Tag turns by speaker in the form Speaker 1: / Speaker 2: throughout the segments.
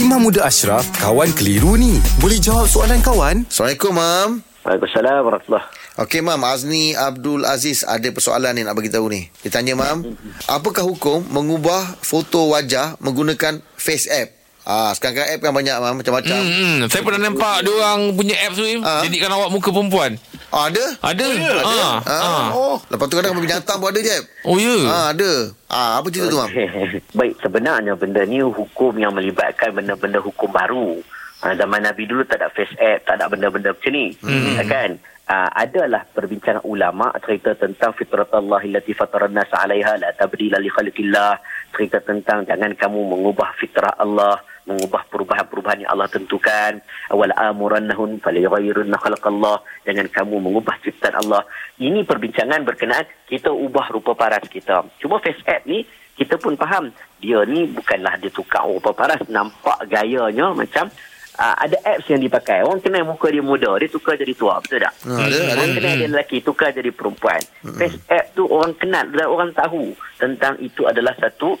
Speaker 1: Imam Muda Ashraf, kawan keliru ni. Boleh jawab soalan kawan?
Speaker 2: Assalamualaikum, Mam.
Speaker 3: Waalaikumsalam warahmatullahi
Speaker 2: Okey, Mam. Azni Abdul Aziz ada persoalan ni nak bagi tahu ni. Dia tanya, Mam. Apakah hukum mengubah foto wajah menggunakan face app? Ah, sekarang app kan banyak, Mam. Macam-macam.
Speaker 4: Hmm, hmm. Saya pernah nampak dia orang punya apps tu
Speaker 2: Ah.
Speaker 4: jadikan awak muka perempuan.
Speaker 2: Ah, ada?
Speaker 4: Ada. Oh,
Speaker 2: Ah,
Speaker 4: Ah.
Speaker 2: Oh. Lepas tu kadang binatang pun ada je.
Speaker 4: Oh ya.
Speaker 2: Ah, ada. Ah, apa cerita tu, Mam?
Speaker 3: Baik, sebenarnya benda ni hukum yang melibatkan benda-benda hukum baru. Ha, zaman Nabi dulu tak ada face app, tak ada benda-benda macam ni. Hmm. Kan? Uh, adalah perbincangan ulama cerita tentang fitrat Allah allati fataran nas 'alaiha la tabdila li khalqillah cerita tentang jangan kamu mengubah fitrah Allah mengubah perubahan-perubahan yang Allah tentukan. Awal amurannahum falyughayyirunna khalqallah jangan kamu mengubah ciptaan Allah. Ini perbincangan berkenaan kita ubah rupa paras kita. Cuma face app ni kita pun faham. Dia ni bukanlah dia tukar rupa paras. Nampak gayanya macam uh, ada apps yang dipakai. Orang kenal muka dia muda dia tukar jadi tua. Betul tak?
Speaker 2: Ah, ada, ada.
Speaker 3: orang kenal dia lelaki tukar jadi perempuan. Face app tu orang kenal dan orang tahu tentang itu adalah satu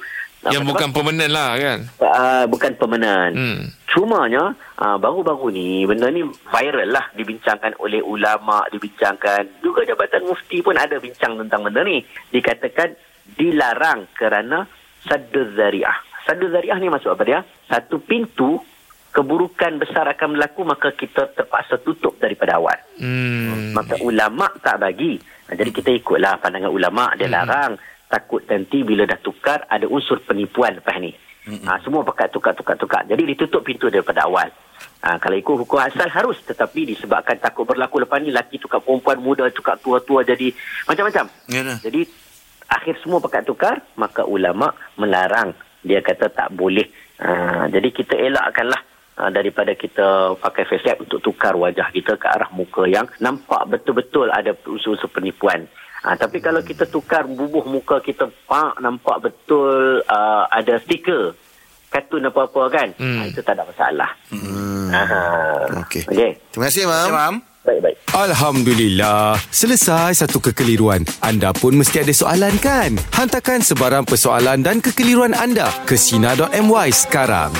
Speaker 4: Yang bukan permanent lah kan.
Speaker 3: uh, bukan permanen
Speaker 4: Hmm.
Speaker 3: Cumanya uh, baru-baru ni benda ni viral lah dibincangkan oleh ulama, dibincangkan juga Jabatan Mufti pun ada bincang tentang benda ni. Dikatakan dilarang kerana saddu zariah. Saddu zariah ni maksud apa dia? Satu pintu keburukan besar akan berlaku maka kita terpaksa tutup daripada awal.
Speaker 4: Hmm.
Speaker 3: Maka ulama tak bagi. Jadi kita ikutlah pandangan ulama dia larang takut nanti bila dah tukar ada unsur penipuan lepas ni. Ha, semua pakai tukar-tukar-tukar. Jadi ditutup pintu daripada awal. Ha, kalau ikut hukum asal harus tetapi disebabkan takut berlaku lepas ni laki tukar perempuan muda tukar tua-tua jadi macam-macam.
Speaker 2: Yalah.
Speaker 3: Jadi akhir semua pakai tukar maka ulama melarang dia kata tak boleh. Ha, jadi kita elakkanlah ha, daripada kita pakai face untuk tukar wajah kita ke arah muka yang nampak betul-betul ada unsur-unsur penipuan. Ha, tapi kalau kita tukar bubuh muka kita pak nampak betul uh, ada stiker kartun apa-apa kan.
Speaker 4: Hmm.
Speaker 3: Ha, itu tak ada masalah.
Speaker 2: Hmm.
Speaker 3: Ha.
Speaker 2: Okey.
Speaker 3: Okey.
Speaker 2: Terima kasih, Mam.
Speaker 3: Baik-baik.
Speaker 1: Alhamdulillah. Selesai satu kekeliruan. Anda pun mesti ada soalan kan? Hantarkan sebarang persoalan dan kekeliruan anda ke Sina.my sekarang.